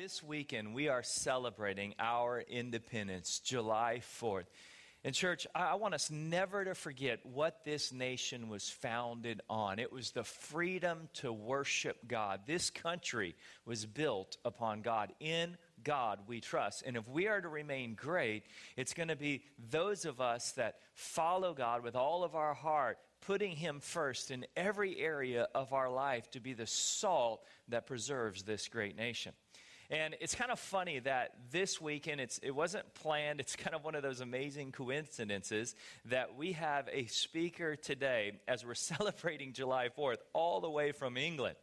This weekend, we are celebrating our independence, July 4th. And, church, I want us never to forget what this nation was founded on. It was the freedom to worship God. This country was built upon God. In God we trust. And if we are to remain great, it's going to be those of us that follow God with all of our heart, putting Him first in every area of our life to be the salt that preserves this great nation. And it's kind of funny that this weekend, it's, it wasn't planned. It's kind of one of those amazing coincidences that we have a speaker today as we're celebrating July 4th, all the way from England.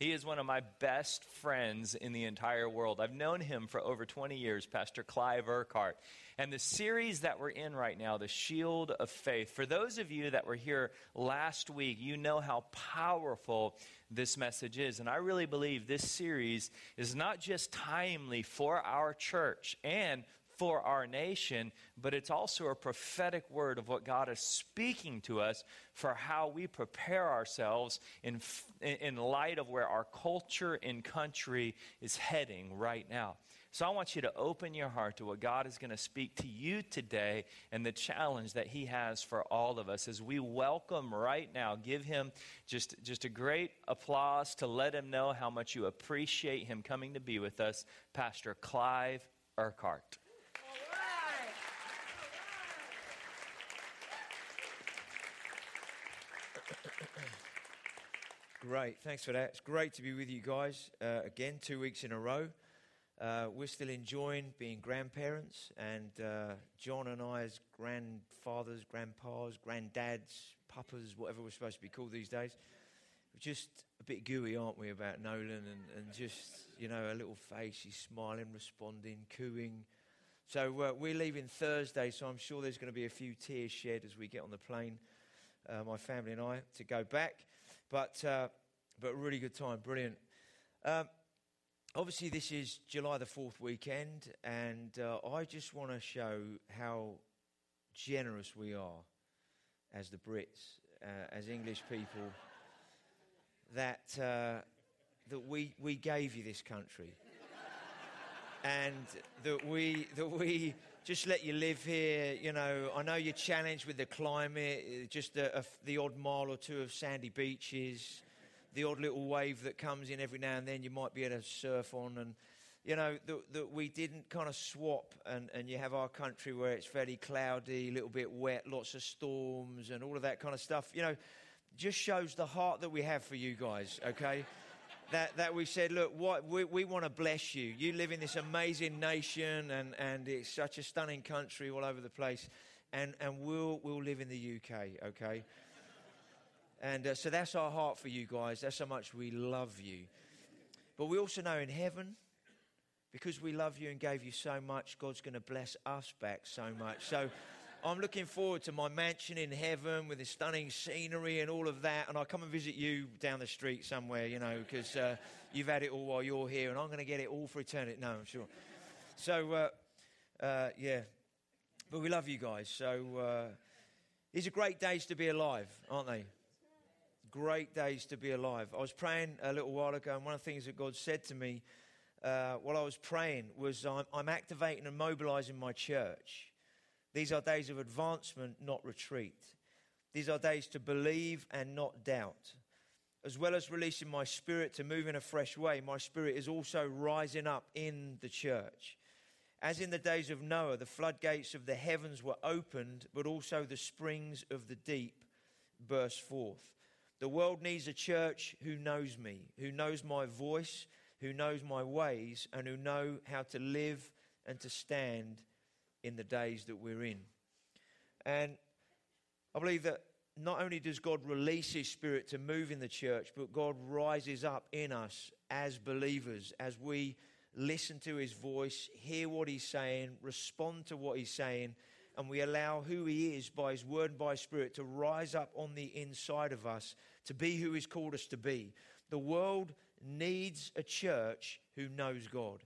He is one of my best friends in the entire world. I've known him for over 20 years, Pastor Clive Urquhart. And the series that we're in right now, The Shield of Faith, for those of you that were here last week, you know how powerful this message is. And I really believe this series is not just timely for our church and for our nation, but it's also a prophetic word of what God is speaking to us for how we prepare ourselves in, in light of where our culture and country is heading right now. So I want you to open your heart to what God is going to speak to you today and the challenge that He has for all of us as we welcome right now. Give Him just, just a great applause to let Him know how much you appreciate Him coming to be with us, Pastor Clive Urquhart. Great, thanks for that. It's great to be with you guys uh, again, two weeks in a row. Uh, we're still enjoying being grandparents, and uh, John and I, as grandfathers, grandpas, granddads, papas, whatever we're supposed to be called these days, we're just a bit gooey, aren't we, about Nolan and, and just, you know, a little face, he's smiling, responding, cooing. So uh, we're leaving Thursday, so I'm sure there's going to be a few tears shed as we get on the plane, uh, my family and I, to go back. But, uh, but really good time, brilliant. Um, obviously, this is July the 4th weekend, and uh, I just want to show how generous we are as the Brits, uh, as English people, that, uh, that we, we gave you this country. and that we, that we just let you live here. You know, I know you're challenged with the climate, eh, just a, a, the odd mile or two of sandy beaches, the odd little wave that comes in every now and then you might be able to surf on. And, you know, that, that we didn't kind of swap and, and you have our country where it's fairly cloudy, a little bit wet, lots of storms and all of that kind of stuff. You know, just shows the heart that we have for you guys, okay? That, that we said, look, what, we, we want to bless you. You live in this amazing nation, and, and it's such a stunning country all over the place. And, and we'll, we'll live in the UK, okay? And uh, so that's our heart for you guys. That's how much we love you. But we also know in heaven, because we love you and gave you so much, God's going to bless us back so much. So I'm looking forward to my mansion in heaven with the stunning scenery and all of that. And I'll come and visit you down the street somewhere, you know, because uh, you've had it all while you're here, and I'm going to get it all for eternity. No, I'm sure. So, uh, uh, yeah. But we love you guys. So, uh, these are great days to be alive, aren't they? Great days to be alive. I was praying a little while ago, and one of the things that God said to me uh, while I was praying was I'm, I'm activating and mobilizing my church these are days of advancement, not retreat. These are days to believe and not doubt. As well as releasing my spirit to move in a fresh way, my spirit is also rising up in the church. As in the days of Noah, the floodgates of the heavens were opened, but also the springs of the deep burst forth. The world needs a church who knows me, who knows my voice, who knows my ways, and who know how to live and to stand in the days that we're in. And I believe that not only does God release His Spirit to move in the church, but God rises up in us as believers as we listen to His voice, hear what He's saying, respond to what He's saying, and we allow who He is by His Word and by His Spirit to rise up on the inside of us to be who He's called us to be. The world needs a church who knows God.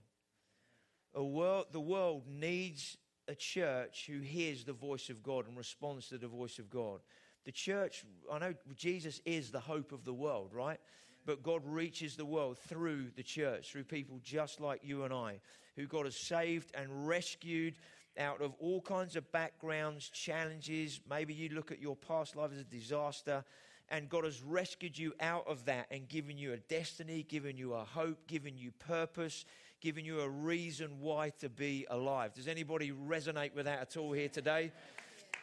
A world, the world needs a church who hears the voice of God and responds to the voice of God. The church, I know Jesus is the hope of the world, right? but God reaches the world through the church, through people just like you and I, who God has saved and rescued out of all kinds of backgrounds, challenges. Maybe you look at your past life as a disaster, and God has rescued you out of that and given you a destiny, given you a hope, given you purpose, given you a reason why to be alive. Does anybody resonate with that at all here today?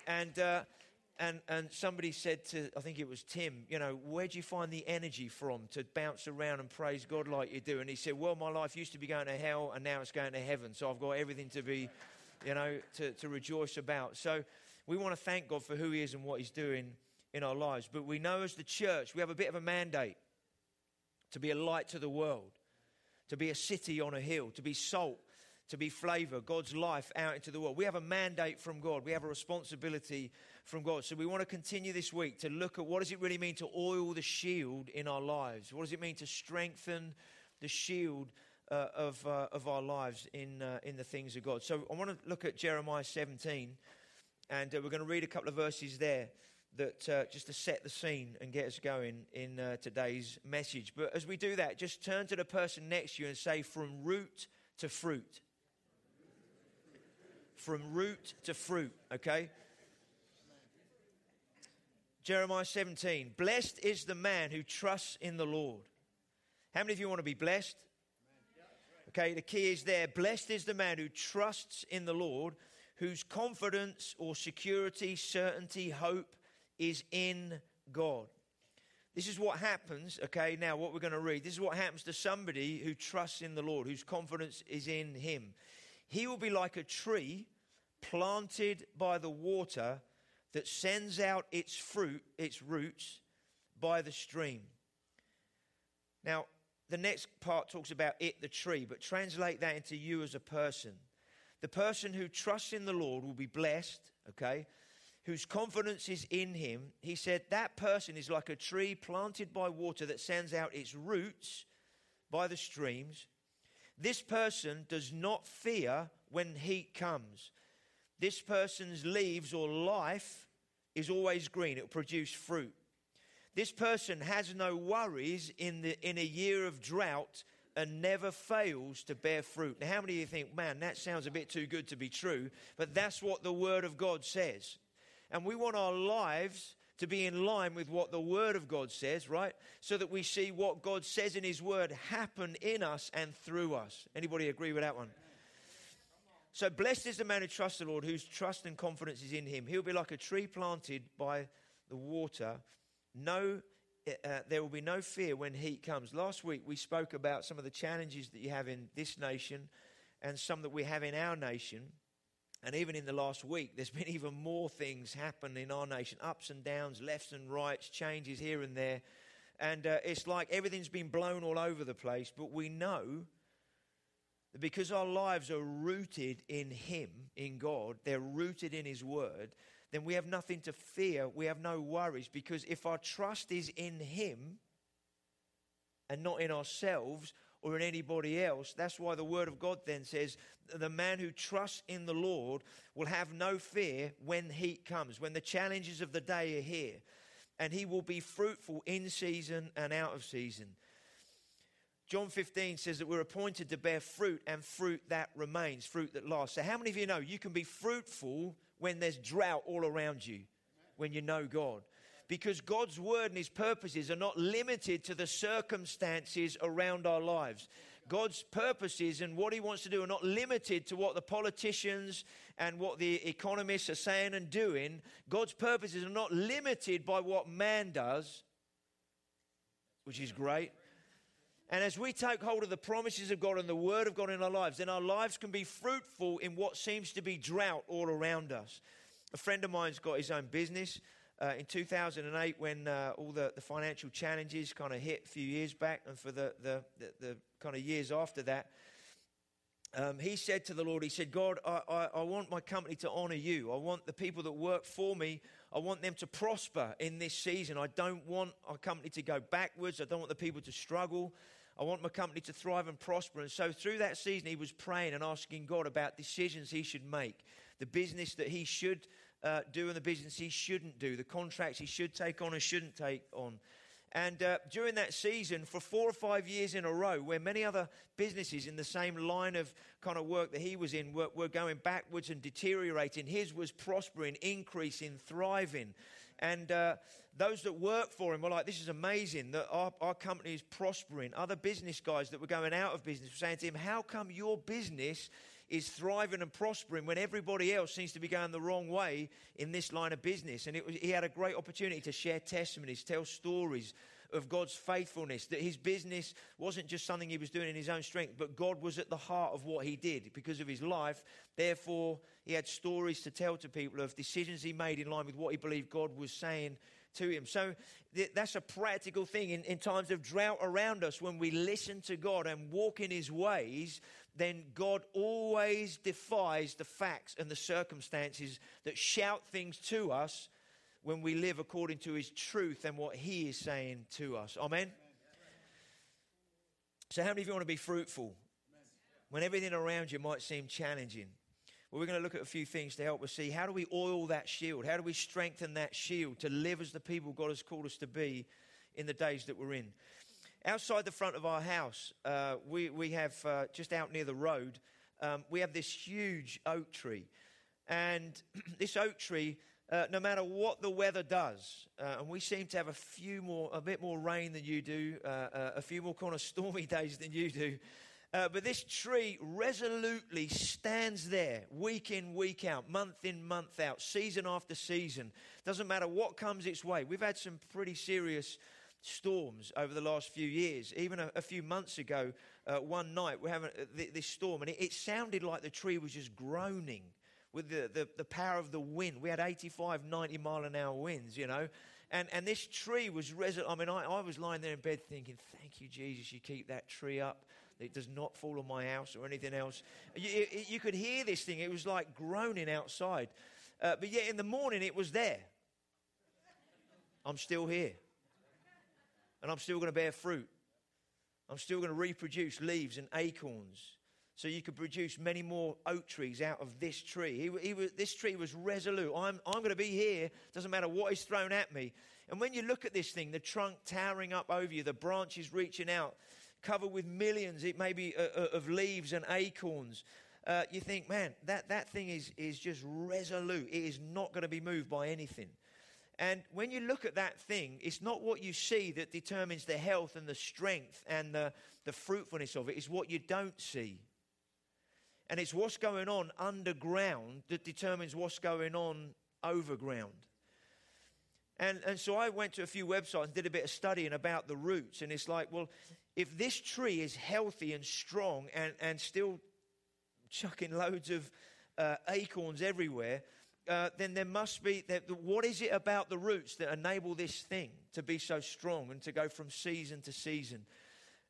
And, uh, and, and somebody said to, I think it was Tim, you know, where do you find the energy from to bounce around and praise God like you do? And he said, well, my life used to be going to hell and now it's going to heaven. So I've got everything to be, you know, to, to rejoice about. So we want to thank God for who he is and what he's doing in our lives. But we know as the church, we have a bit of a mandate to be a light to the world, to be a city on a hill, to be salt, to be flavor, God's life out into the world. We have a mandate from God. We have a responsibility from God. So we want to continue this week to look at what does it really mean to oil the shield in our lives? What does it mean to strengthen the shield uh, of, uh, of our lives in, uh, in the things of God? So I want to look at Jeremiah 17, and uh, we're going to read a couple of verses there that uh, just to set the scene and get us going in uh, today's message. But as we do that, just turn to the person next to you and say, from root to fruit. From root to fruit, okay? Jeremiah 17. Blessed is the man who trusts in the Lord. How many of you want to be blessed? Okay, the key is there. Blessed is the man who trusts in the Lord, whose confidence or security, certainty, hope is in God. This is what happens, okay? Now, what we're going to read, this is what happens to somebody who trusts in the Lord, whose confidence is in Him. He will be like a tree planted by the water that sends out its fruit, its roots, by the stream. Now, the next part talks about it, the tree, but translate that into you as a person. The person who trusts in the Lord will be blessed, okay? Whose confidence is in him, he said, That person is like a tree planted by water that sends out its roots by the streams. This person does not fear when heat comes. This person's leaves or life is always green, it will produce fruit. This person has no worries in, the, in a year of drought and never fails to bear fruit. Now, how many of you think, man, that sounds a bit too good to be true? But that's what the Word of God says. And we want our lives to be in line with what the Word of God says, right? So that we see what God says in His Word happen in us and through us. Anybody agree with that one? So blessed is the man who trusts the Lord, whose trust and confidence is in Him. He'll be like a tree planted by the water. No, uh, there will be no fear when heat comes. Last week we spoke about some of the challenges that you have in this nation and some that we have in our nation. And even in the last week, there's been even more things happen in our nation ups and downs, lefts and rights, changes here and there. And uh, it's like everything's been blown all over the place. But we know that because our lives are rooted in Him, in God, they're rooted in His Word, then we have nothing to fear. We have no worries. Because if our trust is in Him and not in ourselves, or in anybody else. That's why the Word of God then says the man who trusts in the Lord will have no fear when heat comes, when the challenges of the day are here. And he will be fruitful in season and out of season. John 15 says that we're appointed to bear fruit and fruit that remains, fruit that lasts. So, how many of you know you can be fruitful when there's drought all around you, when you know God? Because God's word and his purposes are not limited to the circumstances around our lives. God's purposes and what he wants to do are not limited to what the politicians and what the economists are saying and doing. God's purposes are not limited by what man does, which is great. And as we take hold of the promises of God and the Word of God in our lives, then our lives can be fruitful in what seems to be drought all around us. A friend of mine's got his own business uh, in 2008 when uh, all the, the financial challenges kind of hit a few years back and for the, the, the, the kind of years after that, um, he said to the Lord, he said, God, I, I, I want my company to honor you. I want the people that work for me, I want them to prosper in this season. I don't want our company to go backwards. I don't want the people to struggle. I want my company to thrive and prosper. And so through that season, he was praying and asking God about decisions he should make, the business that he should uh, doing the business he shouldn't do, the contracts he should take on and shouldn't take on. And uh, during that season, for four or five years in a row, where many other businesses in the same line of kind of work that he was in were, were going backwards and deteriorating, his was prospering, increasing, thriving. And uh, those that worked for him were like, This is amazing that our, our company is prospering. Other business guys that were going out of business were saying to him, How come your business is thriving and prospering when everybody else seems to be going the wrong way in this line of business. And was, he had a great opportunity to share testimonies, tell stories of God's faithfulness, that his business wasn't just something he was doing in his own strength, but God was at the heart of what he did because of his life. Therefore, he had stories to tell to people of decisions he made in line with what he believed God was saying to him. So th- that's a practical thing in, in times of drought around us when we listen to God and walk in his ways then God always defies the facts and the circumstances that shout things to us when we live according to his truth and what he is saying to us. Amen? So, how many of you want to be fruitful? When everything around you might seem challenging. Well, we're going to look at a few things to help us see how do we oil that shield? How do we strengthen that shield to live as the people God has called us to be in the days that we're in? Outside the front of our house, uh, we, we have uh, just out near the road, um, we have this huge oak tree. And this oak tree, uh, no matter what the weather does, uh, and we seem to have a few more, a bit more rain than you do, uh, uh, a few more kind of stormy days than you do. But this tree resolutely stands there week in, week out, month in, month out, season after season. Doesn't matter what comes its way. We've had some pretty serious storms over the last few years. Even a, a few months ago, uh, one night, we're having uh, this storm, and it, it, sounded like the tree was just groaning with the, the, the, power of the wind. We had 85, 90 mile an hour winds, you know. And, and this tree was resolute. I mean, I, I was lying there in bed thinking, thank you, Jesus, you keep that tree up. It does not fall on my house or anything else. You, you could hear this thing. It was like groaning outside. Uh, but yet in the morning, it was there. I'm still here and I'm still going to bear fruit. I'm still going to reproduce leaves and acorns. So you could produce many more oak trees out of this tree. He, he was, this tree was resolute. I'm, I'm going to be here. Doesn't matter what is thrown at me. And when you look at this thing, the trunk towering up over you, the branches reaching out, covered with millions, it may be uh, uh of leaves and acorns. Uh, you think, man, that, that thing is, is just resolute. It is not going to be moved by anything. And when you look at that thing, it's not what you see that determines the health and the strength and the, the fruitfulness of it, it's what you don't see. And it's what's going on underground that determines what's going on overground. And, and so I went to a few websites and did a bit of studying about the roots. And it's like, well, if this tree is healthy and strong and, and still chucking loads of uh, acorns everywhere, uh, then there must be, that, what is it about the roots that enable this thing to be so strong and to go from season to season?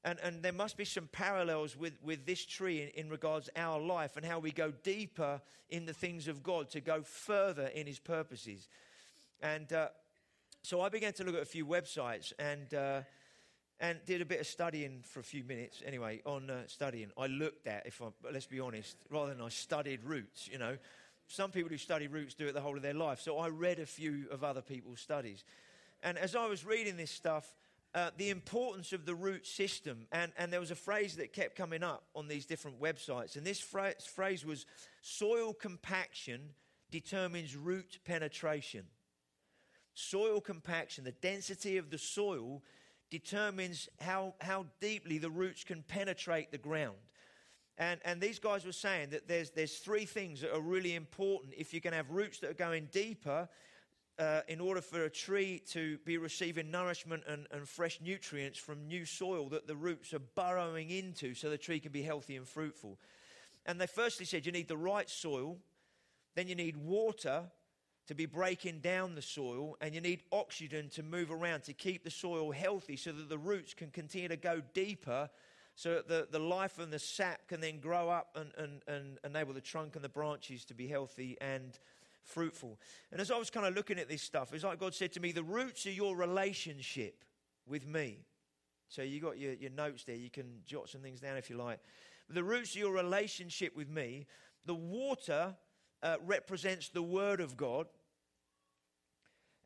And, and there must be some parallels with, with this tree in, in regards our life and how we go deeper in the things of God to go further in his purposes. And uh, so I began to look at a few websites and, uh, and did a bit of studying for a few minutes anyway on uh, studying. I looked at, if I, let's be honest, rather than I studied roots, you know. Some people who study roots do it the whole of their life. So I read a few of other people's studies. And as I was reading this stuff, uh, the importance of the root system, and, and there was a phrase that kept coming up on these different websites. And this phrase, phrase was soil compaction determines root penetration. Soil compaction, the density of the soil, determines how, how deeply the roots can penetrate the ground. And, and these guys were saying that there's, there's three things that are really important if you're going to have roots that are going deeper uh, in order for a tree to be receiving nourishment and, and fresh nutrients from new soil that the roots are burrowing into so the tree can be healthy and fruitful. And they firstly said you need the right soil, then you need water to be breaking down the soil, and you need oxygen to move around to keep the soil healthy so that the roots can continue to go deeper so that the, the life and the sap can then grow up and, and, and enable the trunk and the branches to be healthy and fruitful. And as I was kind of looking at this stuff, it's like God said to me, the roots are your relationship with me. So you got your, your notes there. You can jot some things down if you like. The roots are your relationship with me. The water uh, represents the Word of God.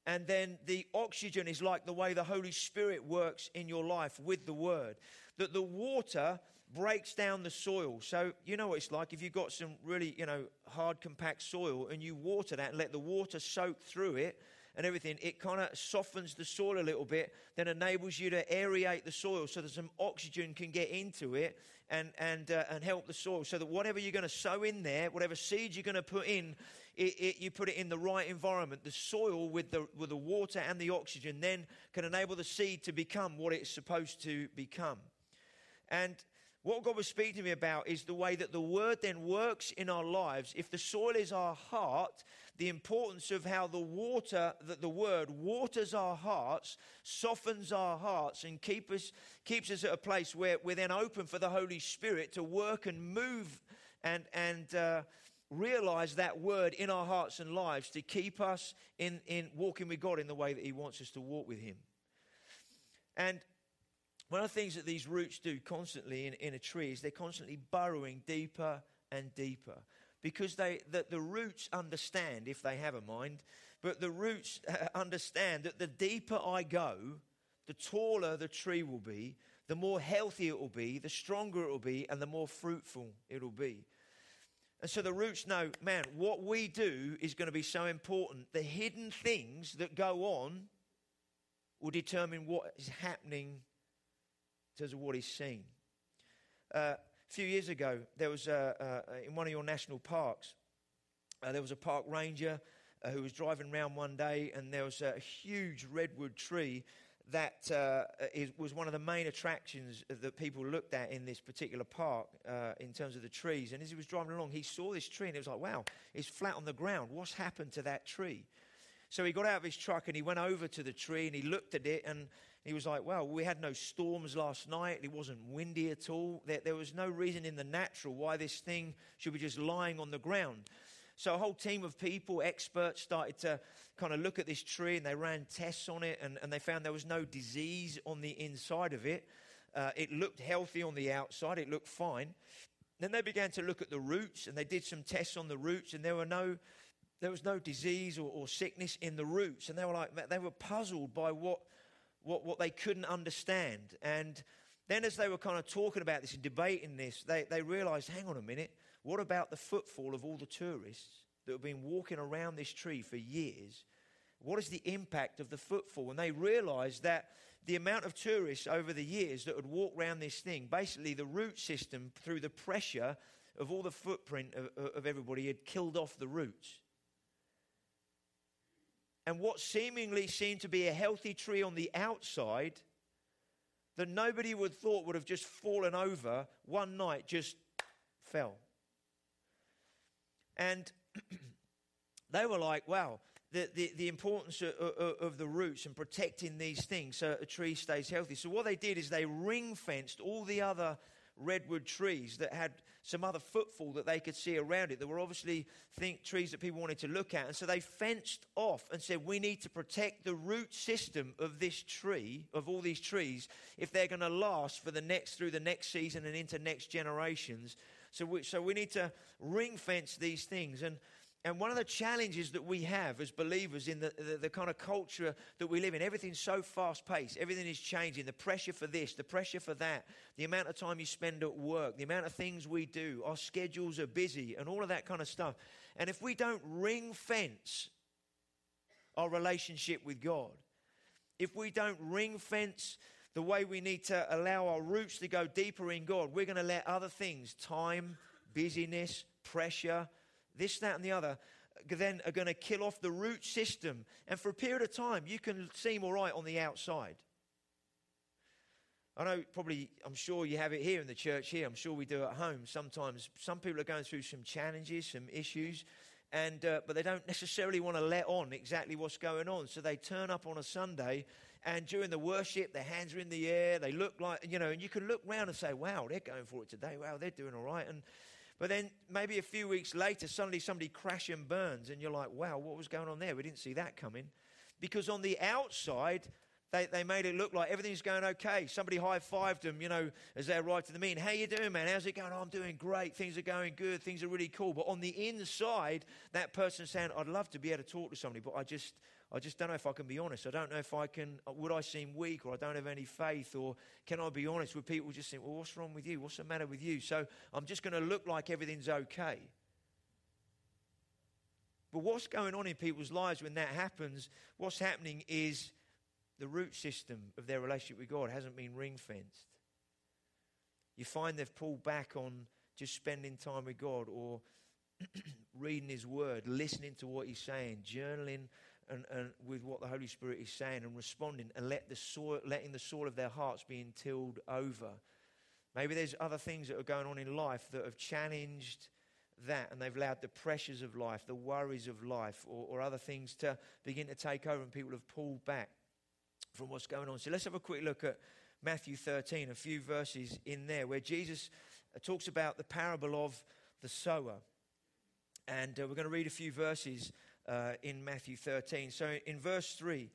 And then the oxygen is like the way the Holy Spirit works in your life with the word. That the water breaks down the soil. So, you know what it's like if you've got some really, you know, hard, compact soil and you water that and let the water soak through it and everything, it kind of softens the soil a little bit, then enables you to aerate the soil so that some oxygen can get into it and, and, uh, and help the soil. So that whatever you're going to sow in there, whatever seeds you're going to put in, it, it, you put it in the right environment. The soil with the, with the water and the oxygen then can enable the seed to become what it's supposed to become. And what God was speaking to me about is the way that the word then works in our lives. If the soil is our heart, the importance of how the water, that the word waters our hearts, softens our hearts, and keep us, keeps us at a place where we're then open for the Holy Spirit to work and move and, and uh, realize that word in our hearts and lives to keep us in, in walking with God in the way that He wants us to walk with Him. And one of the things that these roots do constantly in, in a tree is they're constantly burrowing deeper and deeper because they, that the roots understand, if they have a mind, but the roots uh, understand that the deeper I go, the taller the tree will be, the more healthy it will be, the stronger it will be, and the more fruitful it will be. And so the roots know, man, what we do is going to be so important. The hidden things that go on will determine what is happening in terms of what he's seen. Uh, a few years ago, there was a, in one of your national parks, uh, there was a park ranger uh, who was driving around one day, and there was a huge redwood tree that uh, is, was one of the main attractions that people looked at in this particular park uh, in terms of the trees. And as he was driving along, he saw this tree, and it was like, wow, it's flat on the ground. What's happened to that tree? So he got out of his truck and he went over to the tree and he looked at it and he was like, Well, we had no storms last night. It wasn't windy at all. There, there was no reason in the natural why this thing should be just lying on the ground. So a whole team of people, experts, started to kind of look at this tree and they ran tests on it and, and they found there was no disease on the inside of it. Uh, it looked healthy on the outside, it looked fine. Then they began to look at the roots and they did some tests on the roots and there were no there was no disease or, or sickness in the roots. And they were like, they were puzzled by what what, what they couldn't understand. And then, as they were kind of talking about this and debating this, they, they realized hang on a minute, what about the footfall of all the tourists that have been walking around this tree for years? What is the impact of the footfall? And they realized that the amount of tourists over the years that would walk around this thing, basically the root system, through the pressure of all the footprint of, of everybody, had killed off the roots and what seemingly seemed to be a healthy tree on the outside that nobody would thought would have just fallen over one night just fell. And they were like, wow, the, the, the importance of, of, of, the roots and protecting these things so a tree stays healthy. So, what they did is they ring fenced all the other redwood trees that had some other footfall that they could see around it. There were obviously think, trees that people wanted to look at. And so they fenced off and said, we need to protect the root system of this tree, of all these trees, if they're going to last for the next, through the next season and into next generations. So we, so we need to ring fence these things. And and one of the challenges that we have as believers in the, the, the, kind of culture that we live in, everything's so fast paced, everything is changing. The pressure for this, the pressure for that, the amount of time you spend at work, the amount of things we do, our schedules are busy, and all of that kind of stuff. And if we don't ring fence our relationship with God, if we don't ring fence the way we need to allow our roots to go deeper in God, we're going to let other things, time, busyness, pressure, this, that, and the other, then are going to kill off the root system. And for a period of time, you can seem all right on the outside. I know probably, I'm sure you have it here in the church here. I'm sure we do at home. Sometimes some people are going through some challenges, some issues, and, uh, but they don't necessarily want to let on exactly what's going on. So they turn up on a Sunday, and during the worship, their hands are in the air. They look like, you know, and you can look around and say, wow, they're going for it today. Wow, they're doing all right. And, but then maybe a few weeks later, suddenly somebody crash and burns, and you're like, wow, what was going on there? We didn't see that coming. Because on the outside, they, they made it look like everything's going okay. Somebody high fived them, you know, as they arrived to the meeting. How you doing, man? How's it going? Oh, I'm doing great. Things are going good. Things are really cool. But on the inside, that person's saying, I'd love to be able to talk to somebody, but I just, I just don't know if I can be honest. I don't know if I can, uh, would I seem weak or I don't have any faith or can I be honest with people just think, well, what's wrong with you? What's the matter with you? So I'm just going to look like everything's okay. But what's going on in people's lives when that happens? What's happening is the root system of their relationship with God hasn't been ring fenced. You find they've pulled back on just spending time with God or reading His Word, listening to what He's saying, journaling and, and with what the Holy Spirit is saying and responding and let the soil, letting the soil of their hearts being tilled over. Maybe there's other things that are going on in life that have challenged that and they've allowed the pressures of life, the worries of life, or, or other things to begin to take over and people have pulled back from what's going on. So let's have a quick look at Matthew 13, a few verses in there where Jesus uh, talks about the parable of the sower. And uh, we're going to read a few verses uh, in Matthew 13. So in verse 3, it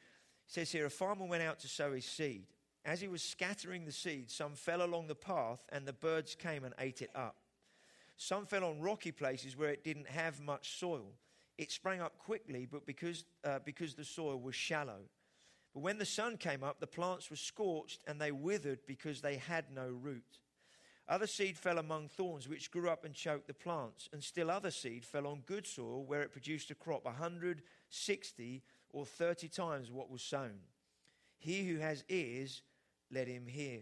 says here, A farmer went out to sow his seed. As he was scattering the seed, some fell along the path, and the birds came and ate it up. Some fell on rocky places where it didn't have much soil. It sprang up quickly, but because, uh, because the soil was shallow. But when the sun came up, the plants were scorched and they withered because they had no root. Other seed fell among thorns, which grew up and choked the plants. And still other seed fell on good soil, where it produced a crop a hundred, sixty, or thirty times what was sown. He who has ears, let him hear.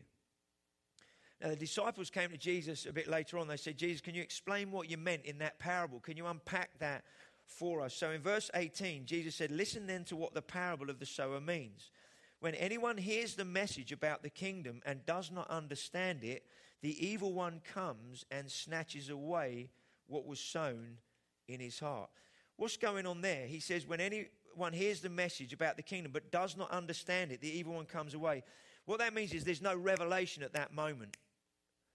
Now, the disciples came to Jesus a bit later on. They said, Jesus, can you explain what you meant in that parable? Can you unpack that for us? So in verse 18, Jesus said, Listen then to what the parable of the sower means. When anyone hears the message about the kingdom and does not understand it, the evil one comes and snatches away what was sown in his heart. What's going on there? He says, When anyone hears the message about the kingdom but does not understand it, the evil one comes away. What that means is there's no revelation at that moment.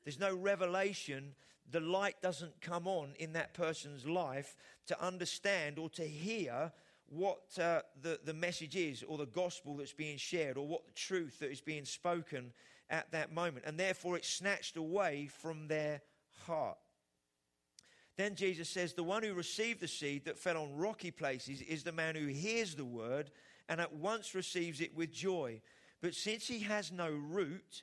There's no revelation. The light doesn't come on in that person's life to understand or to hear what uh, the, the message is or the gospel that's being shared or what the truth that is being spoken at that moment. And therefore, it's snatched away from their heart. Then Jesus says, The one who received the seed that fell on rocky places is the man who hears the word and at once receives it with joy. But since he has no root,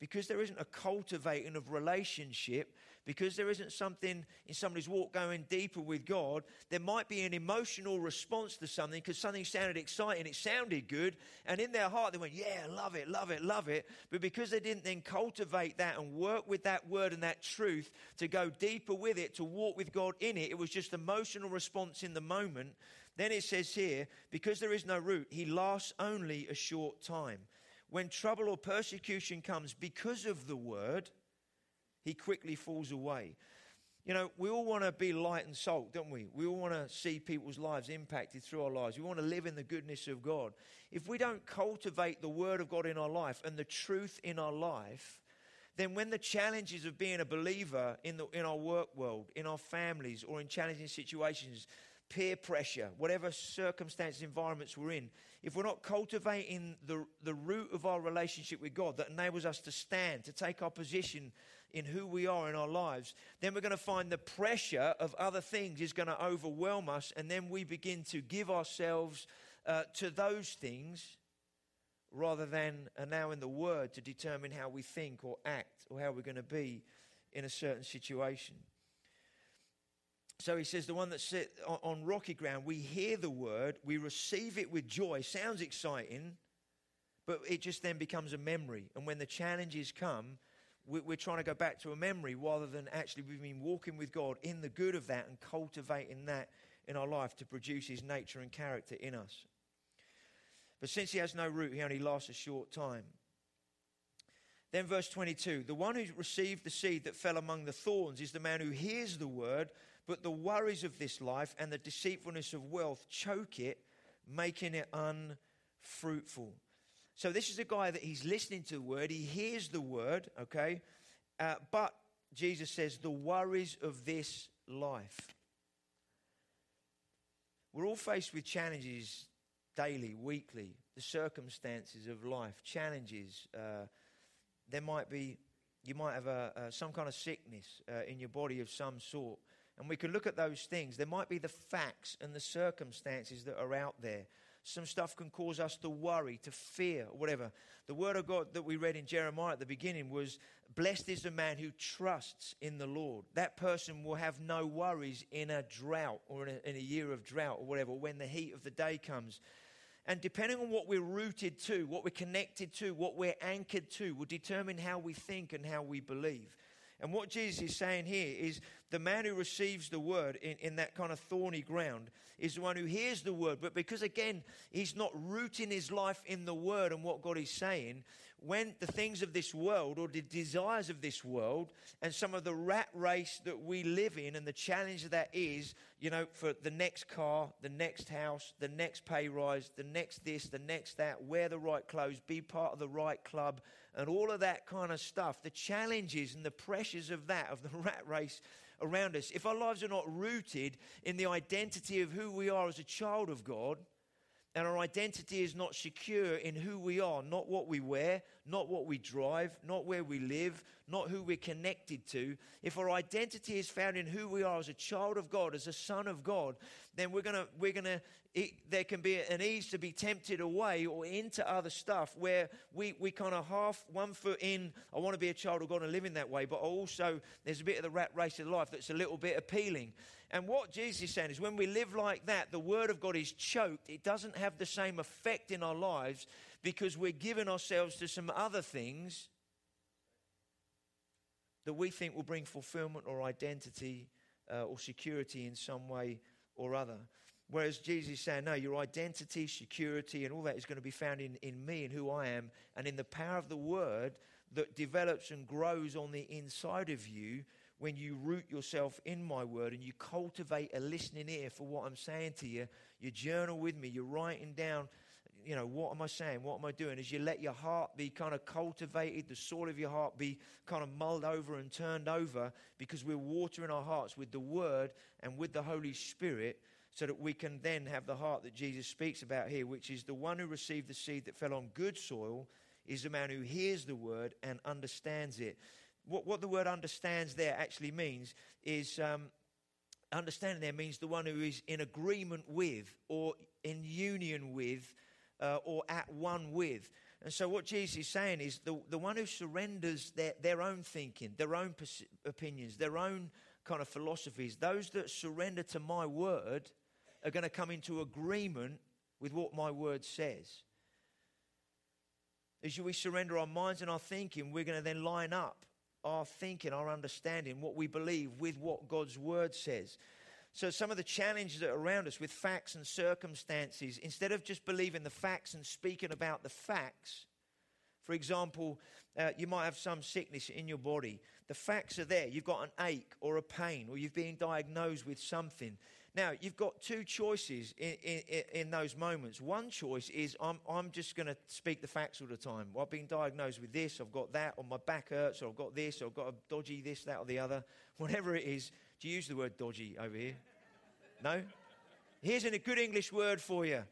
because there isn't a cultivating of relationship, because there isn't something in somebody's walk going deeper with God, there might be an emotional response to something because something sounded exciting, it sounded good, and in their heart they went, Yeah, love it, love it, love it. But because they didn't then cultivate that and work with that word and that truth to go deeper with it, to walk with God in it, it was just emotional response in the moment. Then it says here, because there is no root, he lasts only a short time when trouble or persecution comes because of the word, he quickly falls away. You know, we all want to be light and salt, don't we? We all want to see people's lives impacted through our lives. We want to live in the goodness of God. If we don't cultivate the Word of God in our life and the truth in our life, then when the challenges of being a believer in, the, in our work world, in our families, or in challenging situations, peer pressure, whatever circumstances, environments we're in, if we're not cultivating the, the root of our relationship with God that enables us to stand, to take our position in who we are in our lives, then we're going to find the pressure of other things is going to overwhelm us, and then we begin to give ourselves uh, to those things rather than allowing the Word to determine how we think or act or how we're going to be in a certain situation. So he says, the one that sit on rocky ground, we hear the word, we receive it with joy. Sounds exciting, but it just then becomes a memory. And when the challenges come, we're trying to go back to a memory rather than actually we've been walking with God in the good of that and cultivating that in our life to produce his nature and character in us. But since he has no root, he only lasts a short time. Then, verse 22 the one who received the seed that fell among the thorns is the man who hears the word but the worries of this life and the deceitfulness of wealth choke it, making it unfruitful. So, this is a guy that he's listening to the word, he hears the word, okay? Uh, but Jesus says, the worries of this life. We're all faced with challenges daily, weekly, the circumstances of life, challenges. Uh, there might be, you might have a, a, some kind of sickness uh, in your body of some sort. And we can look at those things. There might be the facts and the circumstances that are out there some stuff can cause us to worry, to fear, whatever. The word of God that we read in Jeremiah at the beginning was Blessed is the man who trusts in the Lord. That person will have no worries in a drought or in a, in a year of drought or whatever, when the heat of the day comes. And depending on what we're rooted to, what we're connected to, what we're anchored to, will determine how we think and how we believe. And what Jesus is saying here is the man who receives the word in, in that kind of thorny ground is the one who hears the word. But because, again, he's not rooting his life in the word and what God is saying, when the things of this world or the desires of this world and some of the rat race that we live in and the challenge of that is, you know, for the next car, the next house, the next pay rise, the next this, the next that, wear the right clothes, be part of the right club, and all of that kind of stuff, the challenges and the pressures of that, of the rat race around us, if our lives are not rooted in the identity of who we are as a child of God, and our identity is not secure in who we are, not what we wear, not what we drive, not where we live, not who we're connected to. If our identity is found in who we are as a child of God, as a son of God, then we're gonna we're gonna it, there can be an ease to be tempted away or into other stuff where we, we kind of half one foot in, I want to be a child of God and live in that way, but also there's a bit of the rat race of life that's a little bit appealing. And what Jesus is saying is when we live like that, the word of God is choked. It doesn't have the same effect in our lives because we're giving ourselves to some other things that we think will bring fulfillment or identity uh, or security in some way or other. Whereas Jesus is saying, no, your identity, security, and all that is going to be found in, in me and who I am, and in the power of the word that develops and grows on the inside of you when you root yourself in my word and you cultivate a listening ear for what I'm saying to you. You journal with me, you're writing down, you know, what am I saying? What am I doing? As you let your heart be kind of cultivated, the soul of your heart be kind of mulled over and turned over because we're watering our hearts with the word and with the Holy Spirit so that we can then have the heart that Jesus speaks about here, which is the one who received the seed that fell on good soil, is the man who hears the word and understands it. What, what the word understands there actually means is um, understanding there means the one who is in agreement with or in union with uh, or at one with. And so, what Jesus is saying is the, the one who surrenders their, their own thinking, their own pers- opinions, their own kind of philosophies, those that surrender to my word are going to come into agreement with what my word says. As we surrender our minds and our thinking, we're going to then line up our thinking, our understanding, what we believe with what God's word says. So, some of the challenges that are around us with facts and circumstances, instead of just believing the facts and speaking about the facts, for example, uh, you might have some sickness in your body. The facts are there. You've got an ache or a pain, or you've been diagnosed with something. Now, you've got two choices in, in, in those moments. One choice is I'm, I'm just going to speak the facts all the time. Well, I've been diagnosed with this, I've got that, or my back hurts, or I've got this, or I've got a dodgy this, that, or the other. Whatever it is. Do you use the word dodgy over here? No? Here's a good English word for you.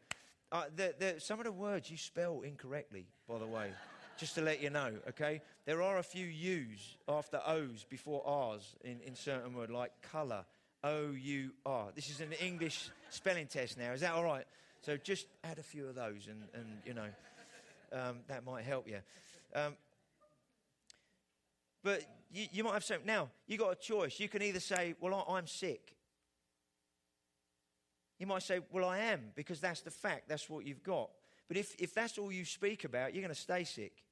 Uh, the, the, some of the words you spell incorrectly, by the way, just to let you know, okay? There are a few U's after O's before R's in, in certain words, like colour O U R. This is an English spelling test now. Is that all right? So just add a few of those, and, and you know, um, that might help you. Um, but you, you, might have some. Now, you got a choice. You can either say, Well, I, I'm sick. You might say, Well, I am, because that's the fact. That's what you've got. But if, if that's all you speak about, you're going to stay sick.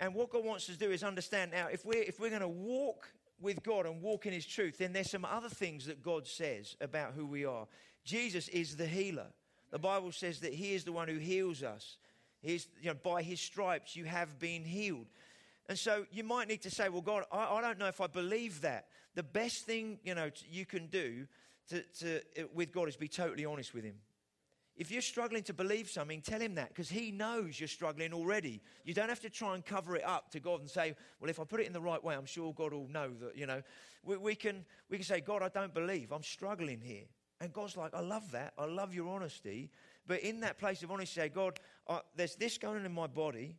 And what God wants us to do is understand now, if we're, if we're going to walk with God and walk in His truth, then there's some other things that God says about who we are. Jesus is the healer. The Bible says that He is the one who heals us. He's, you know, by His stripes you have been healed. And so you might need to say, well, God, I, I don't know if I believe that. The best thing you know you can do to, to, with God is be totally honest with Him. If you're struggling to believe something, tell him that because he knows you're struggling already. You don't have to try and cover it up to God and say, well, if I put it in the right way, I'm sure God will know that, you know. We, we, can, we can say, God, I don't believe. I'm struggling here. And God's like, I love that. I love your honesty. But in that place of honesty, say, God, uh, there's this going on in my body.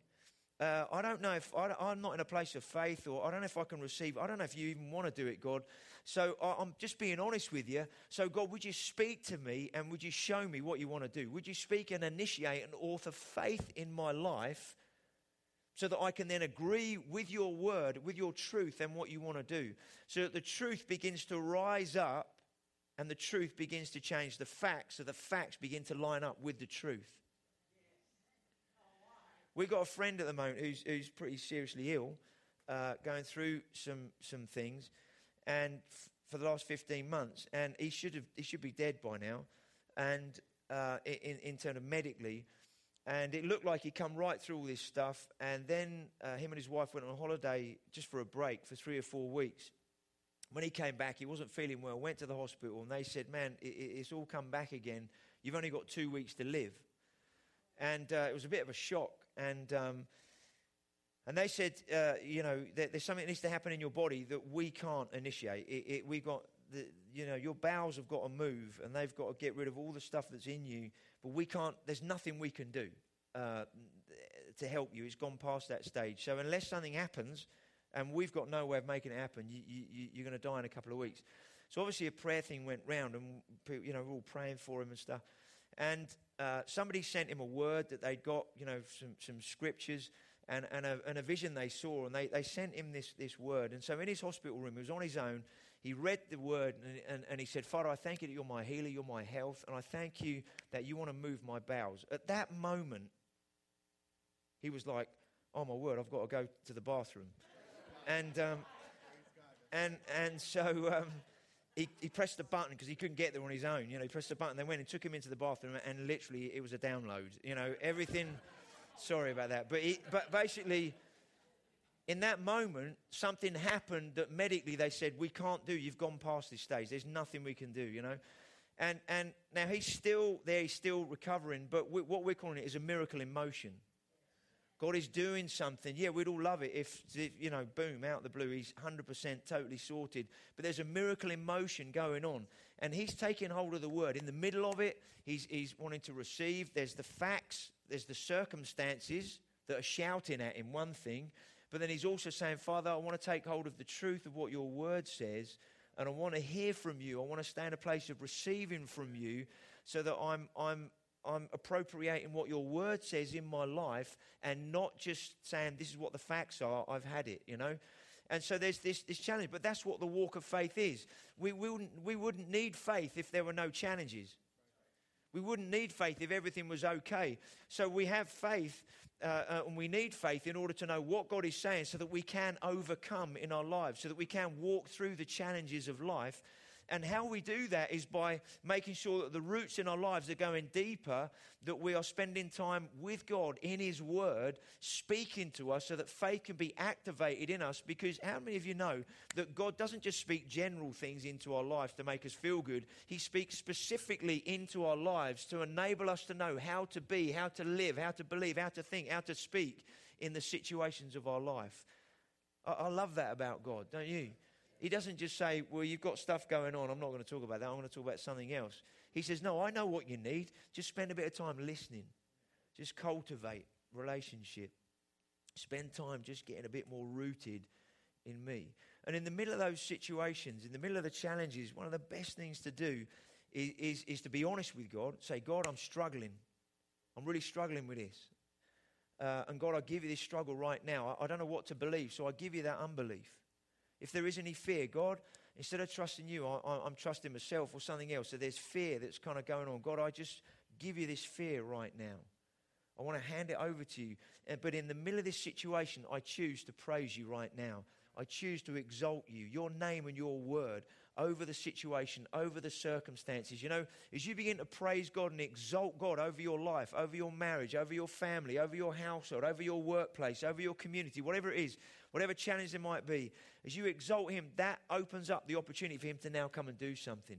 Uh, I don't know if I, am not in a place of faith, or I don't know if I can receive. I don't know if you even want to do it, God. So I, I'm just being honest with you. So, God, would you speak to me and would you show me what you want to do? Would you speak and initiate and author faith in my life so that I can then agree with your word, with your truth, and what you want to do? So that the truth begins to rise up and the truth begins to change the facts, so the facts begin to line up with the truth. We've got a friend at the moment who's, who's pretty seriously ill, uh, going through some, some things, and f- for the last 15 months, and he should, have, he should be dead by now, and uh, in, in terms of medically. And it looked like he'd come right through all this stuff, and then uh, him and his wife went on holiday just for a break for three or four weeks. When he came back, he wasn't feeling well, went to the hospital, and they said, Man, it, it's all come back again. You've only got two weeks to live. And uh, it was a bit of a shock and um, and they said, uh, you know, there, there's something that needs to happen in your body that we can't initiate. It, it, we've got, the, you know, your bowels have got to move, and they've got to get rid of all the stuff that's in you. But we can't. There's nothing we can do uh, to help you. It's gone past that stage. So unless something happens, and we've got no way of making it happen, you, you, you're going to die in a couple of weeks. So obviously a prayer thing went round, and you know, we're all praying for him and stuff. And uh, somebody sent him a word that they'd got, you know, some, some scriptures and, and, a, and a vision they saw. And they, they sent him this, this word. And so in his hospital room, he was on his own. He read the word and, and, and he said, Father, I thank you that you're my healer, you're my health, and I thank you that you want to move my bowels. At that moment, he was like, Oh my word, I've got to go to the bathroom. and, um, and, and so. Um, he, he pressed the button because he couldn't get there on his own. You know, he pressed the button, they went and took him into the bathroom, and literally it was a download. You know, everything. sorry about that, but he, but basically, in that moment, something happened that medically they said we can't do. You've gone past this stage. There's nothing we can do. You know, and and now he's still there. He's still recovering, but we, what we're calling it is a miracle in motion. God is doing something. Yeah, we'd all love it if, if, you know, boom, out of the blue, he's 100% totally sorted. But there's a miracle in motion going on. And he's taking hold of the word. In the middle of it, he's, he's wanting to receive. There's the facts, there's the circumstances that are shouting at him, one thing. But then he's also saying, Father, I want to take hold of the truth of what your word says. And I want to hear from you. I want to stay in a place of receiving from you so that I'm, I'm I'm appropriating what your word says in my life and not just saying this is what the facts are, I've had it, you know. And so there's this, this challenge, but that's what the walk of faith is. We, we, wouldn't, we wouldn't need faith if there were no challenges. We wouldn't need faith if everything was okay. So we have faith uh, uh, and we need faith in order to know what God is saying so that we can overcome in our lives, so that we can walk through the challenges of life and how we do that is by making sure that the roots in our lives are going deeper, that we are spending time with God in His Word, speaking to us so that faith can be activated in us. Because how many of you know that God doesn't just speak general things into our lives to make us feel good? He speaks specifically into our lives to enable us to know how to be, how to live, how to believe, how to think, how to speak in the situations of our life. I love that about God, don't you? He doesn't just say, Well, you've got stuff going on. I'm not going to talk about that. I'm going to talk about something else. He says, No, I know what you need. Just spend a bit of time listening. Just cultivate relationship. Spend time just getting a bit more rooted in me. And in the middle of those situations, in the middle of the challenges, one of the best things to do is, is, is to be honest with God. Say, God, I'm struggling. I'm really struggling with this. Uh, and God, I give you this struggle right now. I, I don't know what to believe, so I give you that unbelief. If there is any fear, God, instead of trusting you, I, am trusting myself or something else. So there's fear that's kind of going on. God, I just give you this fear right now. I want to hand it over to you. But in the middle of this situation, I choose to praise you right now. I choose to exalt you, your name and your word over the situation, over the circumstances. You know, as you begin to praise God and exalt God over your life, over your marriage, over your family, over your household, over your workplace, over your community, whatever it is, whatever challenge there might be, as you exalt Him, that opens up the opportunity for Him to now come and do something.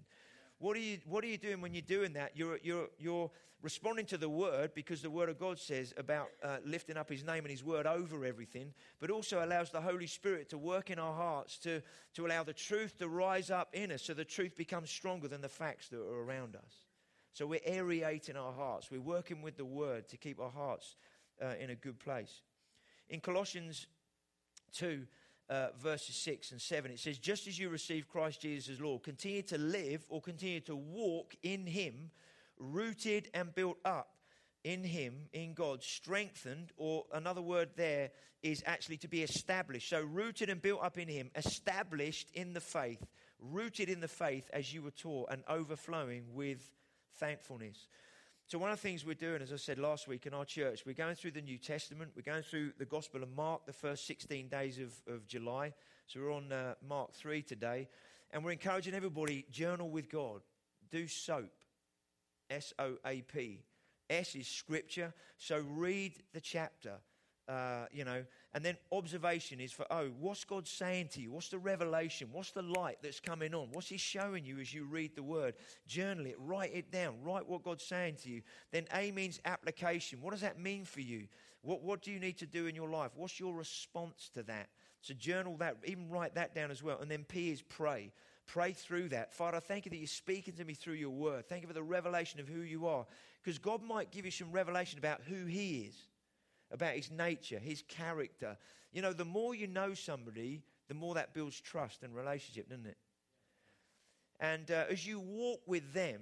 What are you, what are you doing when you're doing that? You're, you're, you're responding to the word because the word of God says about uh, lifting up his name and his word over everything, but also allows the Holy Spirit to work in our hearts to, to allow the truth to rise up in us so the truth becomes stronger than the facts that are around us. So we're aerating our hearts. We're working with the word to keep our hearts uh, in a good place. in Colossians 2, uh, verses 6 and 7, it says, Just as you received Christ Jesus as Lord, continue to live or continue to walk in Him, rooted and built up in Him, in God, strengthened, or another word there is actually to be established. So, rooted and built up in Him, established in the faith, rooted in the faith as you were taught, and overflowing with thankfulness. So, one of the things we're doing, as I said last week in our church, we're going through the New Testament. We're going through the Gospel of Mark, the first 16 days of, of July. So, we're on uh, Mark 3 today. And we're encouraging everybody journal with God. Do SOAP, S O A P. S is scripture. So, read the chapter. Uh, you know, and then observation is for, oh, what's God saying to you? What's the revelation? What's the light that's coming on? What's He showing you as you read the word? Journal it, write it down, write what God's saying to you. Then A means application. What does that mean for you? What, what do you need to do in your life? What's your response to that? So journal that, even write that down as well. And then P is pray. Pray through that. Father, thank you that you're speaking to me through your word. Thank you for the revelation of who you are. Because God might give you some revelation about who He is about his nature, his character. You know, the more you know somebody, the more that builds trust and relationship, doesn't it? And uh, as you walk with them,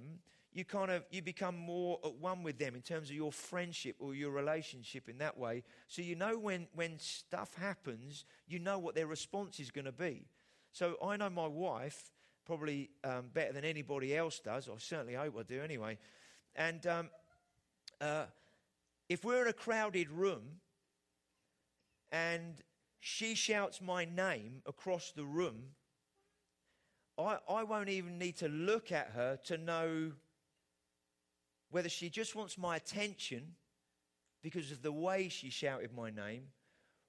you kind of you become more at one with them in terms of your friendship or your relationship in that way. So you know when when stuff happens, you know what their response is going to be. So I know my wife probably um, better than anybody else does, or certainly hope I do anyway. And um, uh, if we're in a crowded room and she shouts my name across the room, I, I won't even need to look at her to know whether she just wants my attention because of the way she shouted my name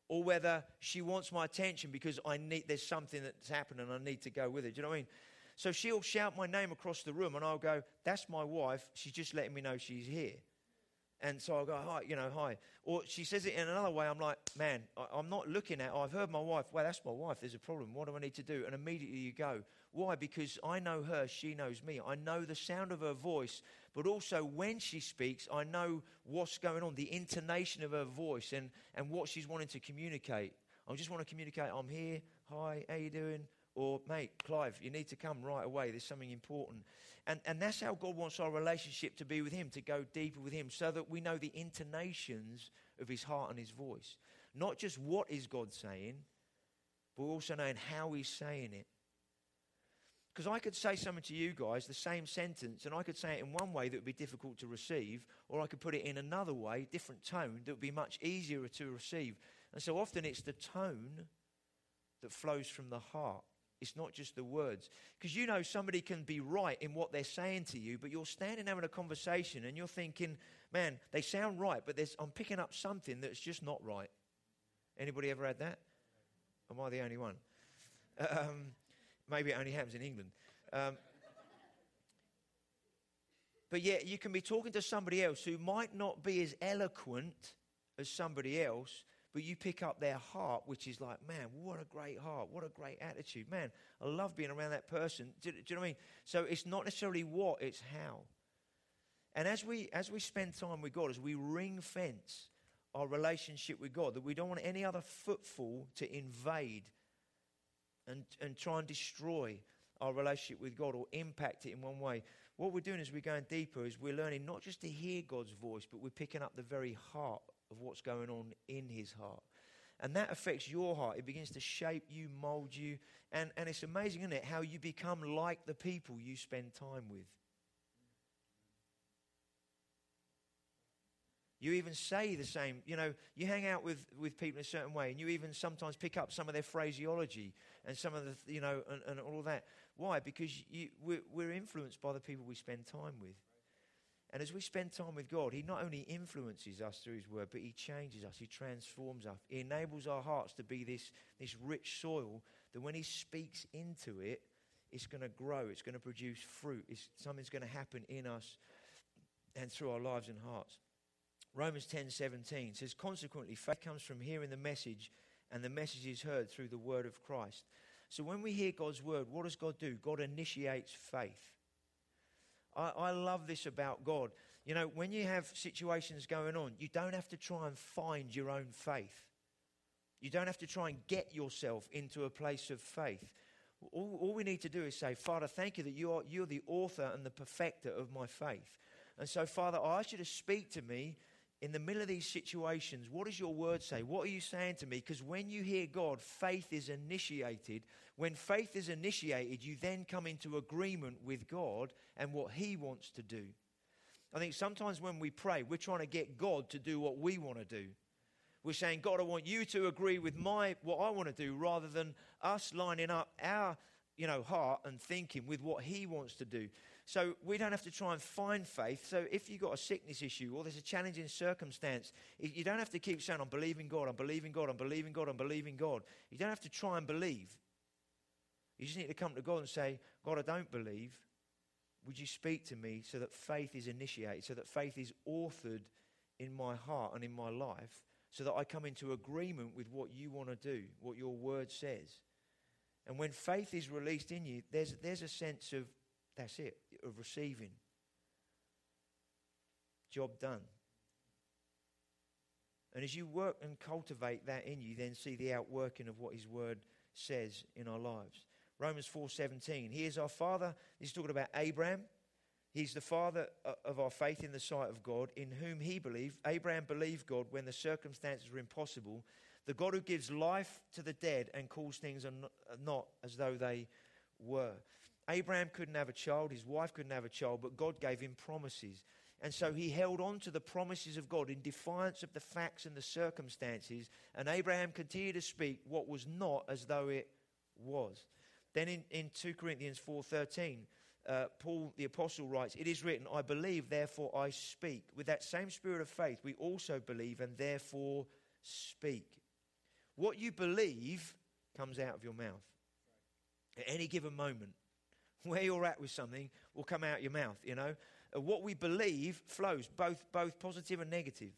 or whether she wants my attention because I need there's something that's happened and I need to go with it. Do you know what I mean? So she'll shout my name across the room and I'll go, That's my wife. She's just letting me know she's here. And so I go, hi, you know, hi. Or she says it in another way. I'm like, man, I, am not looking at, I've heard my wife. Well, that's my wife. There's a problem. What do I need to do? And immediately you go, why? Because I know her. She knows me. I know the sound of her voice. But also when she speaks, I know what's going on, the intonation of her voice and, and what she's wanting to communicate. I just want to communicate, I'm here. Hi, how are you doing? Or, mate, Clive, you need to come right away. There's something important. And, and that's how God wants our relationship to be with Him, to go deeper with Him, so that we know the intonations of His heart and His voice. Not just what is God saying, but also knowing how He's saying it. Because I could say something to you guys, the same sentence, and I could say it in one way that would be difficult to receive, or I could put it in another way, different tone, that would be much easier to receive. And so often it's the tone that flows from the heart. It's not just the words. Because you know somebody can be right in what they're saying to you, but you're standing having a conversation and you're thinking, man, they sound right, but I'm picking up something that's just not right. Anybody ever had that? Am I the only one? Um, maybe it only happens in England. Um, but yet you can be talking to somebody else who might not be as eloquent as somebody else, but you pick up their heart, which is like, man, what a great heart, what a great attitude. Man, I love being around that person. Do, do you know what I mean? So it's not necessarily what, it's how. And as we, as we spend time with God, as we ring fence our relationship with God, that we don't want any other footfall to invade and, and try and destroy our relationship with God or impact it in one way. What we're doing as we're going deeper is we're learning not just to hear God's voice, but we're picking up the very heart of what's going on in his heart. And that affects your heart. It begins to shape you, mold you. And, and it's amazing, isn't it, how you become like the people you spend time with. You even say the same. You know, you hang out with, with people in a certain way, and you even sometimes pick up some of their phraseology and some of the, you know, and, and all that. Why? Because you, we're, we're influenced by the people we spend time with. And as we spend time with God, He not only influences us through His Word, but He changes us, He transforms us. He enables our hearts to be this, this rich soil that when He speaks into it, it's going to grow, it's going to produce fruit, it's, something's going to happen in us and through our lives and hearts. Romans 10 17 says, Consequently, faith comes from hearing the message, and the message is heard through the word of Christ. So when we hear God's word, what does God do? God initiates faith. I, I love this about God. You know, when you have situations going on, you don't have to try and find your own faith. You don't have to try and get yourself into a place of faith. All, all we need to do is say, Father, thank you that you are, you're the author and the perfecter of my faith. And so, Father, I ask you to speak to me in the middle of these situations. What does your word say? What are you saying to me? Because when you hear God, faith is initiated. When faith is initiated, you then come into agreement with God and what He wants to do. I think sometimes when we pray, we're trying to get God to do what we want to do. We're saying, God, I want you to agree with my what I want to do, rather than us lining up our you know heart and thinking with what He wants to do. So we don't have to try and find faith. So if you've got a sickness issue or there's a challenging circumstance, you don't have to keep saying, I'm believing God, I'm believing God, I'm believing God, I'm believing God. You don't have to try and believe. You just need to come to God and say, God, I don't believe. Would you speak to me so that faith is initiated, so that faith is authored in my heart and in my life, so that I come into agreement with what you want to do, what your word says? And when faith is released in you, there's, there's a sense of that's it, of receiving. Job done. And as you work and cultivate that in you, then see the outworking of what his word says in our lives. Romans 4:17. He is our father. He's talking about Abraham. He's the father uh, of our faith in the sight of God, in whom he believed. Abraham believed God when the circumstances were impossible. The God who gives life to the dead and calls things not as though they were. Abraham couldn't have a child, his wife couldn't have a child, but God gave him promises. And so he held on to the promises of God in defiance of the facts and the circumstances. And Abraham continued to speak what was not as though it was. Then in, in 2 Corinthians 4.13, uh, Paul the apostle writes, It is written, I believe, therefore I speak. With that same spirit of faith, we also believe and therefore speak. What you believe comes out of your mouth at any given moment where you're at with something will come out your mouth, you know. Uh, what we believe flows, both, both positive and negative,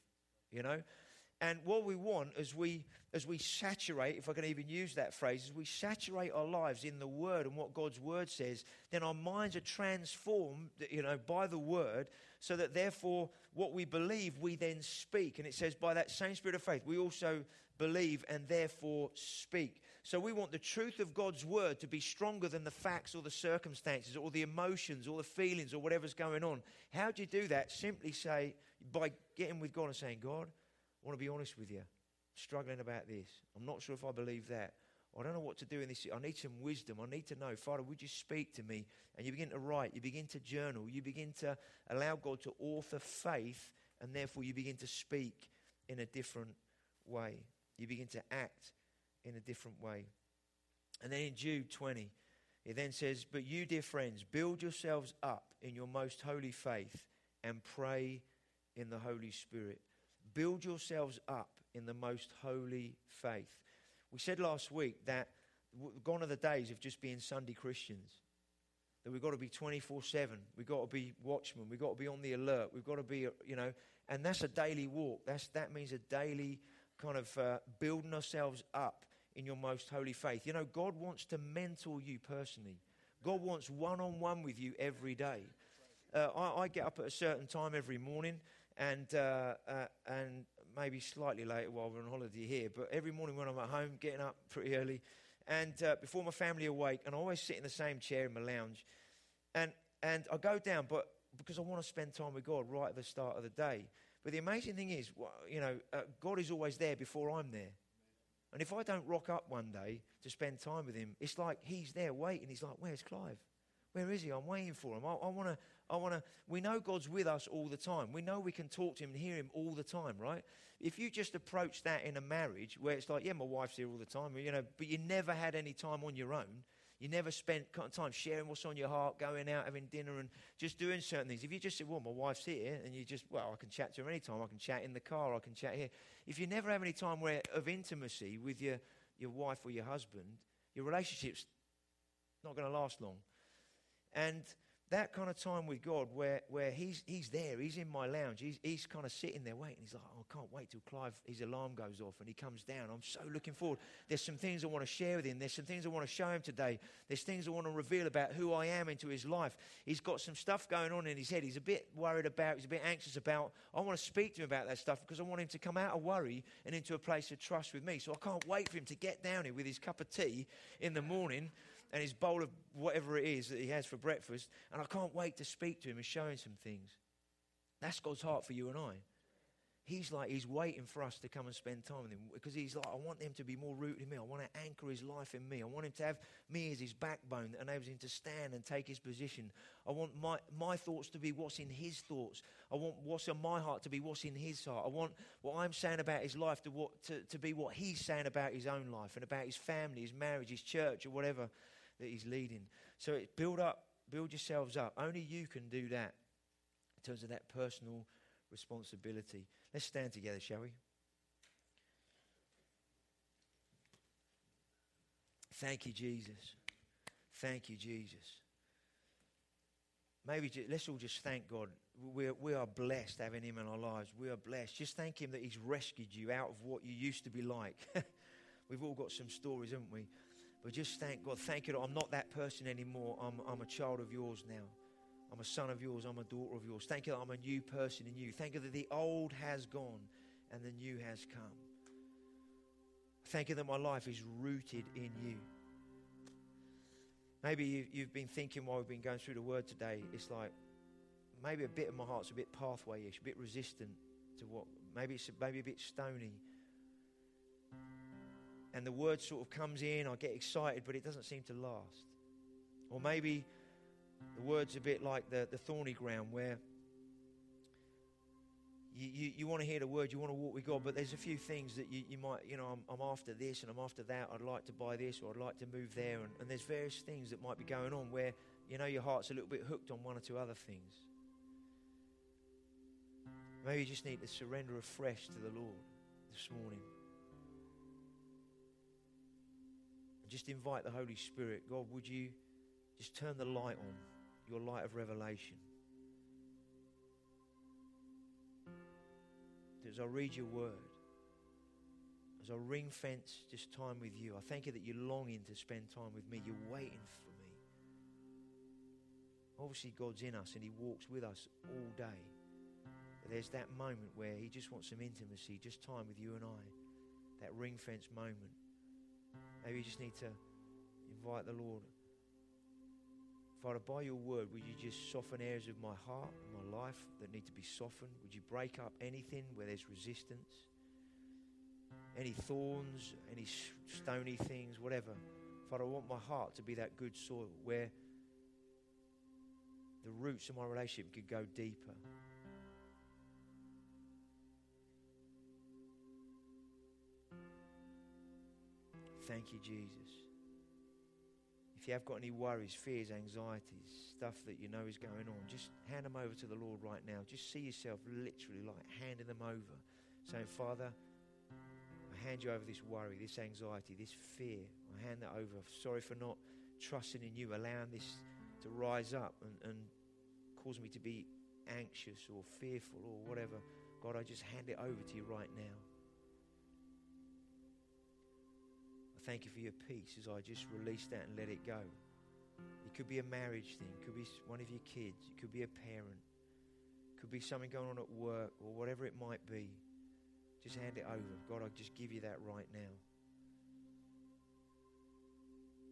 you know. And what we want as we, as we saturate, if I can even use that phrase, as we saturate our lives in the Word and what God's Word says, then our minds are transformed, you know, by the Word, so that therefore what we believe, we then speak. And it says, by that same spirit of faith, we also believe and therefore speak. So we want the truth of God's word to be stronger than the facts or the circumstances or the emotions or the feelings or whatever's going on. How do you do that? Simply say, by getting with God and saying, God, I want to be honest with you. I'm struggling about this. I'm not sure if I believe that. I don't know what to do in this. I need some wisdom. I need to know. Father, would you speak to me? And you begin to write. You begin to journal. You begin to allow God to author faith. And therefore, you begin to speak in a different way. You begin to act in a different way. And then in Jude 20, it then says, But you, dear friends, build yourselves up in your most holy faith and pray in the Holy Spirit. Build yourselves up in the most holy faith. We said last week that gone are the days of just being Sunday Christians. That we've got to be 24 7. We've got to be watchmen. We've got to be on the alert. We've got to be, you know, and that's a daily walk. That's, that means a daily kind of uh, building ourselves up in your most holy faith. You know, God wants to mentor you personally. God wants one on one with you every day. Uh, I, I, get up at a certain time every morning, and uh, uh, and maybe slightly later while we're on holiday here. But every morning when I'm at home, getting up pretty early, and uh, before my family awake, and I always sit in the same chair in my lounge, and and I go down, but because I want to spend time with God right at the start of the day. But the amazing thing is, you know, uh, God is always there before I'm there. And if I don't rock up one day to spend time with him, it's like he's there waiting. He's like, Where's Clive? Where is he? I'm waiting for him. I, I want to. I want to. We know God's with us all the time. We know we can talk to him and hear him all the time, right? If you just approach that in a marriage where it's like, yeah, my wife's here all the time, you know, but you never had any time on your own, you never spent time sharing what's on your heart, going out, having dinner, and just doing certain things. If you just say, well, my wife's here, and you just, well, I can chat to her anytime. I can chat in the car. I can chat here. If you never have any time where, of intimacy with your, your wife or your husband, your relationship's not going to last long. And that kind of time with God where, where he's, he's there, he's in my lounge, he's, he's kind of sitting there waiting. He's like, oh, I can't wait till Clive, his alarm goes off and he comes down. I'm so looking forward. There's some things I want to share with him. There's some things I want to show him today. There's things I want to reveal about who I am into his life. He's got some stuff going on in his head. He's a bit worried about, he's a bit anxious about. I want to speak to him about that stuff because I want him to come out of worry and into a place of trust with me. So I can't wait for him to get down here with his cup of tea in the morning and his bowl of whatever it is that he has for breakfast. And I can't wait to speak to him and show him some things. That's God's heart for you and I. He's like, he's waiting for us to come and spend time with him because he's like, I want him to be more rooted in me. I want to anchor his life in me. I want him to have me as his backbone that enables him to stand and take his position. I want my, my thoughts to be what's in his thoughts. I want what's in my heart to be what's in his heart. I want what I'm saying about his life to, what, to, to be what he's saying about his own life and about his family, his marriage, his church, or whatever that He's leading. So it, build up, build yourselves up. Only you can do that in terms of that personal responsibility. Let's stand together, shall we? Thank you, Jesus. Thank you, Jesus. Maybe just, let's all just thank God. We are, we are blessed having Him in our lives. We are blessed. Just thank Him that He's rescued you out of what you used to be like. We've all got some stories, haven't we? But just thank God. Thank you. I'm not that person anymore. I'm, I'm a child of yours now. I'm a son of yours. I'm a daughter of yours. Thank you that I'm a new person in you. Thank you that the old has gone and the new has come. Thank you that my life is rooted in you. Maybe you've been thinking while we've been going through the word today, it's like maybe a bit of my heart's a bit pathway ish, a bit resistant to what, maybe it's maybe a bit stony and the word sort of comes in, I get excited, but it doesn't seem to last. Or maybe the word's a bit like the, the thorny ground where you, you, you want to hear the word, you want to walk with God, but there's a few things that you, you might, you know, I'm, I'm after this and I'm after that, I'd like to buy this or I'd like to move there. And, and there's various things that might be going on where, you know, your heart's a little bit hooked on one or two other things. Maybe you just need to surrender afresh to the Lord this morning. Just invite the Holy Spirit. God, would you just turn the light on, your light of revelation? As I read your word, as I ring fence just time with you, I thank you that you're longing to spend time with me. You're waiting for me. Obviously, God's in us and He walks with us all day. But there's that moment where He just wants some intimacy, just time with you and I. That ring fence moment. Maybe you just need to invite the Lord. Father, by your word, would you just soften areas of my heart, my life that need to be softened? Would you break up anything where there's resistance? Any thorns, any stony things, whatever. Father, I want my heart to be that good soil where the roots of my relationship could go deeper. Thank you, Jesus. If you have got any worries, fears, anxieties, stuff that you know is going on, just hand them over to the Lord right now. Just see yourself literally like handing them over, saying, Father, I hand you over this worry, this anxiety, this fear. I hand that over. Sorry for not trusting in you, allowing this to rise up and, and cause me to be anxious or fearful or whatever. God, I just hand it over to you right now. Thank you for your peace as I just release that and let it go. It could be a marriage thing, it could be one of your kids, it could be a parent, it could be something going on at work or whatever it might be. Just hand it over. God, I just give you that right now.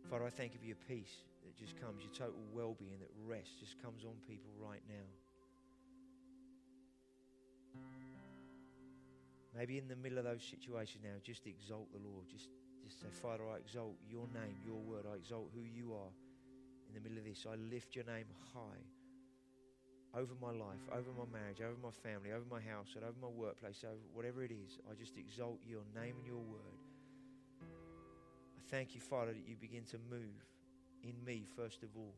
Father, I thank you for your peace that just comes, your total well being, that rest just comes on people right now. Maybe in the middle of those situations now, just exalt the Lord. Just just say, Father, I exalt your name, your word. I exalt who you are in the middle of this. I lift your name high over my life, over my marriage, over my family, over my house, and over my workplace, over whatever it is. I just exalt your name and your word. I thank you, Father, that you begin to move in me, first of all.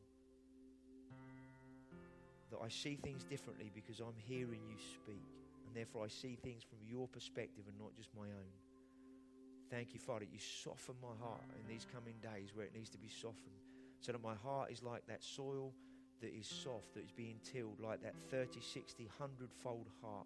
That I see things differently because I'm hearing you speak. And therefore, I see things from your perspective and not just my own. Thank you, Father, you soften my heart in these coming days where it needs to be softened. So that my heart is like that soil that is soft, that is being tilled like that 30, 60, 100 fold heart.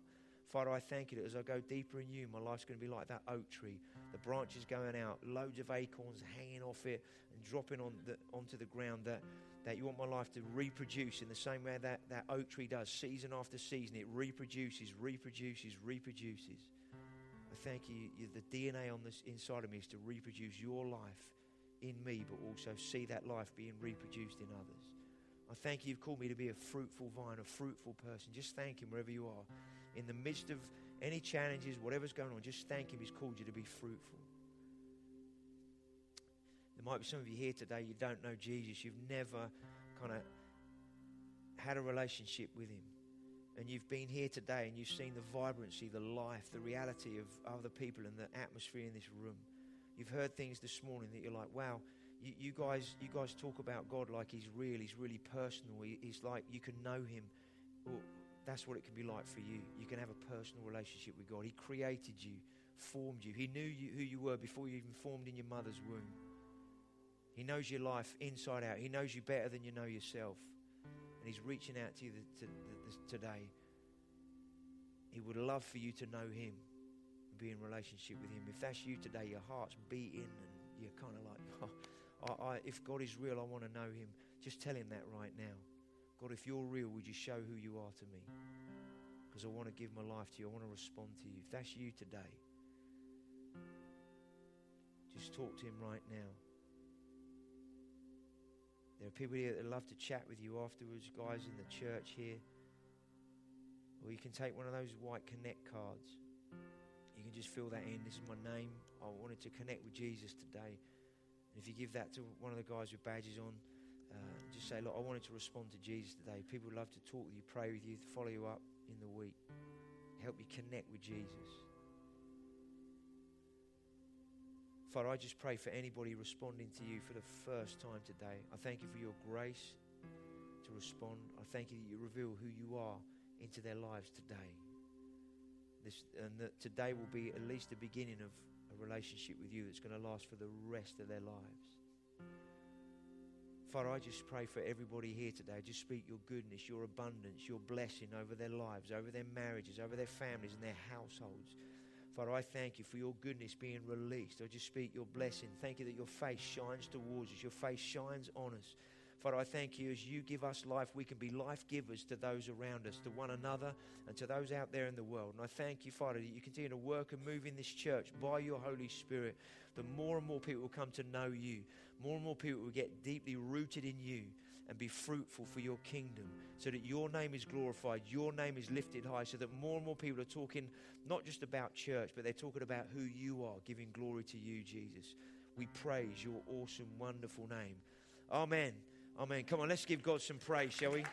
Father, I thank you that as I go deeper in you, my life's going to be like that oak tree. The branches going out, loads of acorns hanging off it and dropping on the, onto the ground. That, that you want my life to reproduce in the same way that that oak tree does, season after season. It reproduces, reproduces, reproduces. Thank you, you the DNA on this inside of me is to reproduce your life in me, but also see that life being reproduced in others. I thank you, you've called me to be a fruitful vine, a fruitful person. Just thank Him wherever you are in the midst of any challenges, whatever's going on, just thank Him. He's called you to be fruitful. There might be some of you here today, you don't know Jesus. You've never kind of had a relationship with Him. And you've been here today and you've seen the vibrancy, the life, the reality of other people and the atmosphere in this room. You've heard things this morning that you're like, wow, you, you guys, you guys talk about God like He's real, He's really personal. He, he's like you can know Him. Well, that's what it can be like for you. You can have a personal relationship with God. He created you, formed you. He knew you, who you were before you even formed in your mother's womb. He knows your life inside out. He knows you better than you know yourself. And He's reaching out to you the, to, the, today. He would love for you to know Him and be in relationship with Him. If that's you today, your heart's beating and you're kind of like, oh, I, I, if God is real, I want to know Him. Just tell Him that right now. God, if you're real, would you show who you are to me? Because I want to give my life to you. I want to respond to you. If that's you today, just talk to Him right now. There are people here that love to chat with you afterwards, guys in the church here. Or you can take one of those white connect cards. You can just fill that in. This is my name. I wanted to connect with Jesus today. And if you give that to one of the guys with badges on, uh, just say, Look, I wanted to respond to Jesus today. People would love to talk with you, pray with you, follow you up in the week, help you connect with Jesus. Father, I just pray for anybody responding to you for the first time today. I thank you for your grace to respond. I thank you that you reveal who you are into their lives today. This, and that today will be at least the beginning of a relationship with you that's going to last for the rest of their lives. Father, I just pray for everybody here today. Just speak your goodness, your abundance, your blessing over their lives, over their marriages, over their families and their households. Father, I thank you for your goodness being released. I just speak your blessing. Thank you that your face shines towards us, your face shines on us. Father, I thank you as you give us life, we can be life givers to those around us, to one another, and to those out there in the world. And I thank you, Father, that you continue to work and move in this church by your Holy Spirit, that more and more people will come to know you, more and more people will get deeply rooted in you and be fruitful for your kingdom so that your name is glorified, your name is lifted high, so that more and more people are talking not just about church, but they're talking about who you are, giving glory to you, Jesus. We praise your awesome, wonderful name. Amen. Amen. Come on, let's give God some praise, shall we?